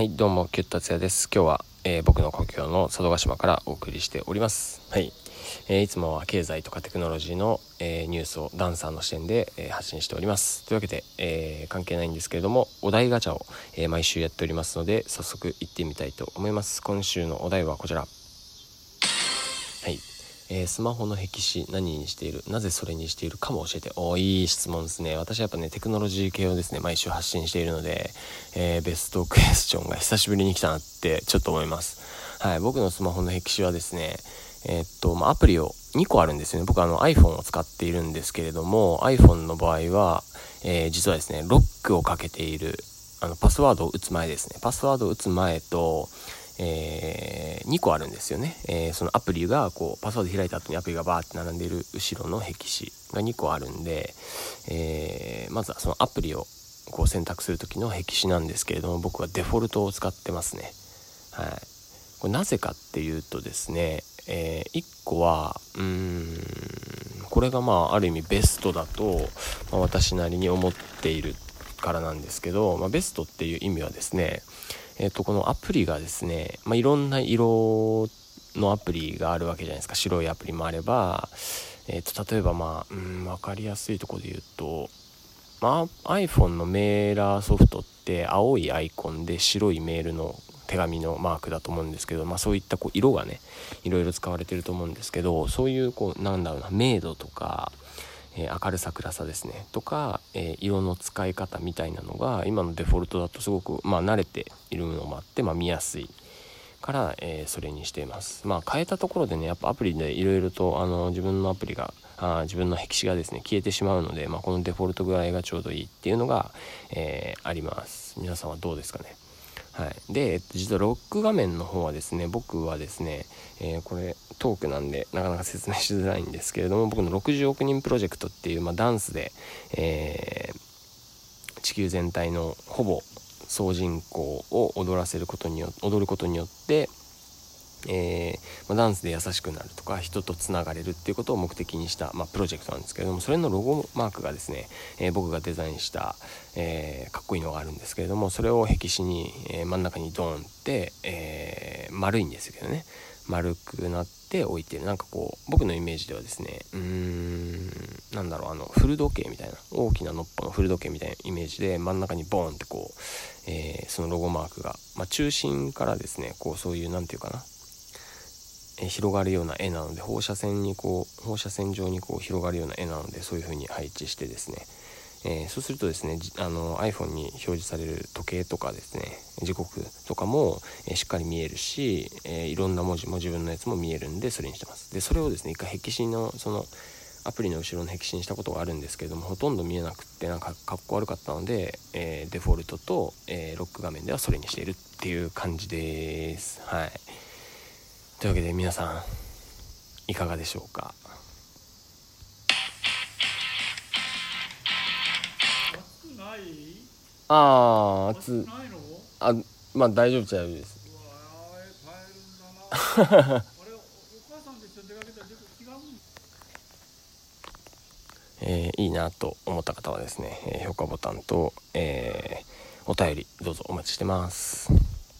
はい、どうも、キュッ達也です。今日は、えー僕の故郷の佐渡島からお送りしております。はい。えーいつもは経済とかテクノロジーの、えーニュースをダンサーの視点で、えー発信しております。というわけで、えー関係ないんですけれども、お題ガチャを、えー毎週やっておりますので、早速行ってみたいと思います。今週のお題はこちら。えースマホの壁紙何にしている？なぜそれにしているかも教えて。おいい質問ですね。私はやっぱねテクノロジー系をですね毎週発信しているので、えーベストクエスチョンが久しぶりに来たなってちょっと思います。はい僕のスマホの壁紙はですねえーっと、まあ、アプリを2個あるんですよね。僕あの iPhone を使っているんですけれども iPhone の場合は、え実はですねロックをかけているあのパスワードを打つ前ですね。パスワードを打つ前とえ2個あるんですよね、えーそのアプリがこうパスワード開いた後にアプリがバーって並んでいる後ろの壁紙が2個あるんで、えーまずはそのアプリをこう選択する時の壁紙なんですけれども僕はデフォルトを使ってますね。はい。これなぜかっていうとですね、え1個はうーんこれがまあある意味ベストだと、まあ私なりに思っているからなんですけど、まあ、ベストっていう意味はですねえっとこのアプリがですね、まあ、いろんな色のアプリがあるわけじゃないですか。白いアプリもあれば、えっと例えばまあうん分かりやすいところで言うと、まあ、iPhone のメーラーソフトって青いアイコンで白いメールの手紙のマークだと思うんですけど、まあ、そういったこう色がねいろいろ使われてると思うんですけどそういうこうなんだろうな明度とかえー明るさ暗さですね。とか、えー色の使い方みたいなのが今のデフォルトだとすごく、まあ、慣れているのもあって、まあ、見やすいから、えーそれにしています。まあ変えたところでねやっぱアプリでいろいろとあの自分のアプリがあ自分の壁紙がですね消えてしまうので、まあ、このデフォルトぐらいがちょうどいいっていうのが、えあります。皆さんはどうですかね？はい、でえっと実はロック画面の方はですね僕はですね、えーこれトークなんでなかなか説明しづらいんですけれども僕の60億人プロジェクトっていう、まあ、ダンスで、えー地球全体のほぼ総人口を踊らせることによ踊ることによって、えまあ、ダンスで優しくなるとか人とつながれるっていうことを目的にした、まあ、プロジェクトなんですけれどもそれのロゴマークがですね、えー僕がデザインした、えーかっこいいのがあるんですけれどもそれを壁紙に、え真ん中にドーンって、え丸いんですけどね。丸くなって置いてる。なんかこう僕のイメージではですねうーんなんだろうあの古時計みたいな大きなのっぽの古時計みたいなイメージで真ん中にボーンってこう、えーそのロゴマークが、まあ、中心からですねこうそういうなんていうかな広がるような絵なので放射線にこう放射線状にこう広がるような絵なのでそういう風に配置してですね、えーそうするとですねあの iPhone に表示される時計とかですね時刻とかも、えーしっかり見えるし、えーいろんな文字も自分のやつも見えるんでそれにしてます。でそれをですね一回壁紙のそのアプリの後ろの壁紙にしたことがあるんですけれどもほとんど見えなくてなんかかっこ悪かったので、えデフォルトと、えロック画面ではそれにしているっていう感じです。はい。というわけで皆さんいかがでしょうか？あー暑い。あまあ大丈夫っちゃ大丈夫です。えーいいなと思った方はですね、えー評価ボタンと、えーお便りどうぞお待ちしてます